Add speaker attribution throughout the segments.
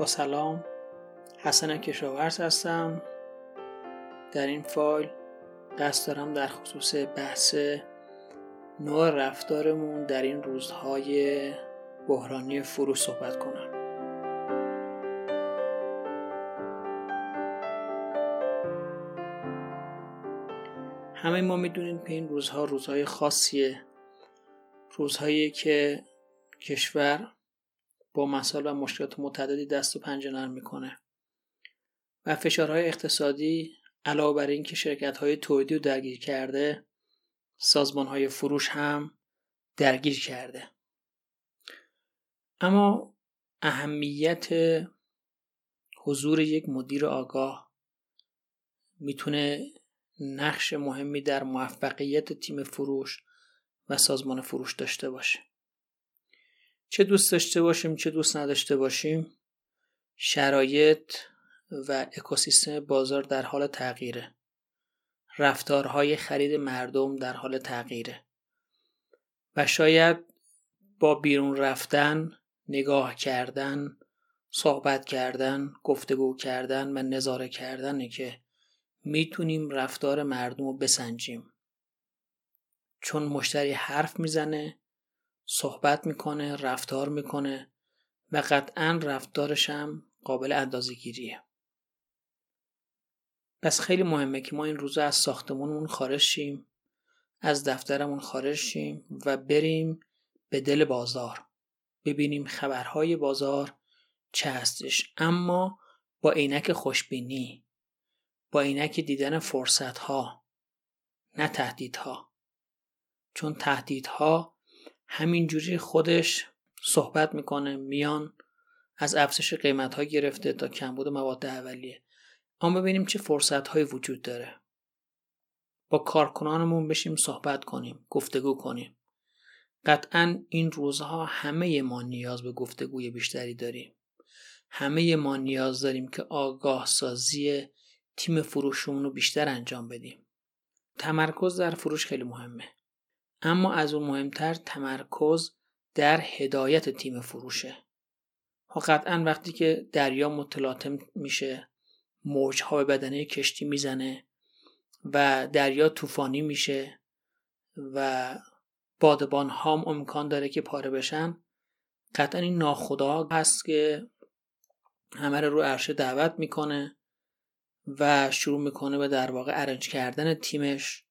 Speaker 1: با سلام حسن کشاورز هستم. در این فایل قصد دارم در خصوص بحث نوع رفتارمون در این روزهای بحرانی فروش صحبت کنم. همه ما می‌دونیم که این روزها روزهای خاصیه. روزهایی که کشور با مسائل و مشکلات متعددی دست و پنجه نرم می‌کنه. و فشارهای اقتصادی علاوه بر اینکه شرکت های تولیدی رو درگیر کرده سازمان های فروش هم درگیر کرده. اما اهمیت حضور یک مدیر آگاه می‌تونه نقش مهمی در موفقیت تیم فروش و سازمان فروش داشته باشه. چه دوست داشته باشیم چه دوست نداشته باشیم شرایط و اکوسیستم بازار در حال تغییره. رفتارهای خرید مردم در حال تغییره. و شاید با بیرون رفتن نگاه کردن صحبت کردن گفتگو کردن و نظاره کردنه که می‌تونیم رفتار مردم رو بسنجیم. چون مشتری حرف می‌زنه صحبت می‌کنه رفتار می‌کنه و قطعا رفتارش هم قابل اندازه گیریه پس خیلی مهمه که ما این روزا از ساختمونمون خارج شیم از دفترمون خارج شیم و بریم به دل بازار. ببینیم خبرهای بازار چه هستش. اما با عینک خوشبینی با عینک دیدن فرصت ها نه تهدیدها. چون تهدیدها همینجوری خودش صحبت می‌کنه میان از افزایش قیمت ها گرفته تا کمبود مواد اولیه. اما ببینیم چه فرصت هایی وجود داره. با کارکنانمون بشیم صحبت کنیم گفتگو کنیم. قطعا این روزها همه ما نیاز به گفتگوی بیشتری داریم. همه ما نیاز داریم که آگاه سازی تیم فروشمون رو بیشتر انجام بدیم. تمرکز در فروش خیلی مهمه. اما از اون مهمتر تمرکز در هدایت تیم فروشه. ها قطعا وقتی که دریا متلاطم میشه موجها به بدنه کشتی می‌زنه و دریا طوفانی میشه و بادبان هم امکان داره که پاره بشن قطعا این ناخدا هست که همه رو رو عرشه دعوت می‌کنه و شروع می‌کنه به در واقع ارنج کردن تیمش.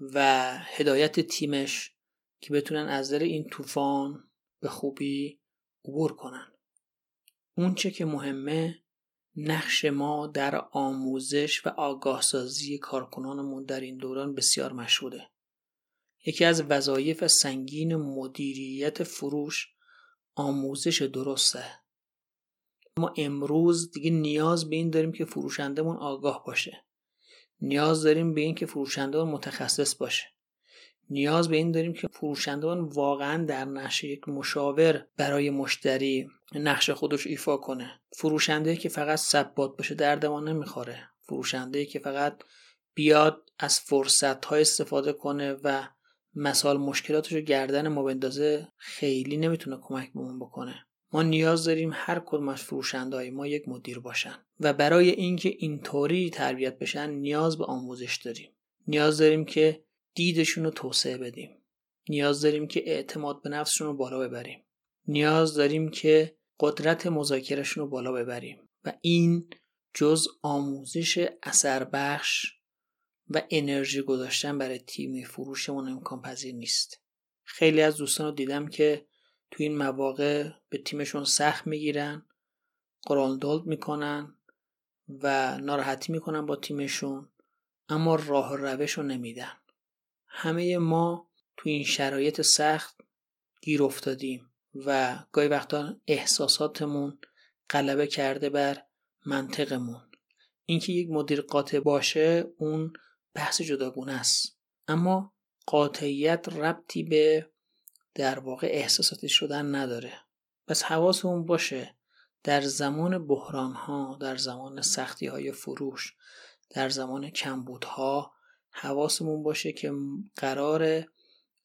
Speaker 1: و هدایت تیمش که بتونن از در این طوفان به خوبی عبور کنن. اون چه که مهمه نقش ما در آموزش و آگاهسازی کارکنانمون در این دوران بسیار مشهوده. یکی از وظایف سنگین مدیریت فروش آموزش درسته. ما امروز دیگه نیاز به این داریم که فروشندهمون آگاه باشه. نیاز داریم به این که فروشندهمون متخصص باشه. نیاز به این داریم که فروشندهمون واقعا در نقش یک مشاور برای مشتری نقش خودش ایفا کنه. فروشنده که فقط ثبات باشه دردمان نمی‌خوره. فروشنده که فقط بیاد از فرصت های استفاده کنه و مسائل مشکلاتش رو گردن ما بندازه خیلی نمی‌تونه کمک بهمون بکنه. نیاز داریم هر کدوم از فروشنده ما یک مدیر باشن و برای اینکه اینطوری تربیت بشن نیاز به آموزش داریم. نیاز داریم که دیدشون رو توسعه بدیم. نیاز داریم که اعتماد به نفسشون رو بالا ببریم. نیاز داریم که قدرت مذاکرهشون رو بالا ببریم و این جز آموزش اثر بخش و انرژی گذاشتن برای تیم فروشمون امکان پذیر نیست. خیلی از دوستان رو دیدم که تو این مواقع به تیمشون سخت می‌گیرن قراندولد می‌کنن و ناراحتی می‌کنن با تیمشون اما راه روش رو نمیدن. همه ما تو این شرایط سخت گیر افتادیم و گاهی وقتا احساساتمون غلبه کرده بر منطقمون. اینکه یک مدیر قاطع باشه اون بحث جداگونه است. اما قاطعیت ربطی به در واقع احساساتی شدن نداره. پس حواسمون باشه در زمان بحران ها در زمان سختی های فروش در زمان کمبودها حواسمون باشه که قرار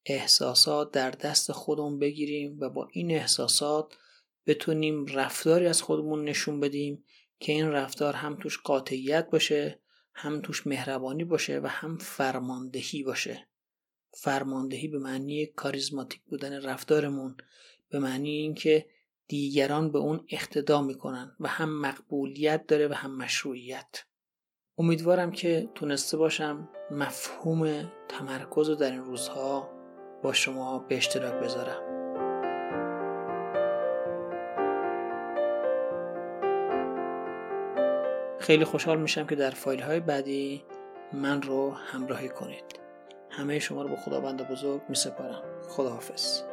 Speaker 1: احساسات در دست خودمون بگیریم و با این احساسات بتونیم رفتاری از خودمون نشون بدیم که این رفتار هم توش قاطعیت باشه هم توش مهربانی باشه و هم فرماندهی باشه. فرماندهی به معنی کاریزماتیک بودن رفتارمون به معنی اینکه دیگران به اون اقتدا می‌کنن و هم مقبولیت داره و هم مشروعیت. امیدوارم که تونسته باشم مفهوم تمرکز رو در این روزها با شما به اشتراک بذارم. خیلی خوشحال میشم که در فایل های بعدی من رو همراهی کنید. همه شما رو به خداوند بزرگ می سپارم خداحافظ.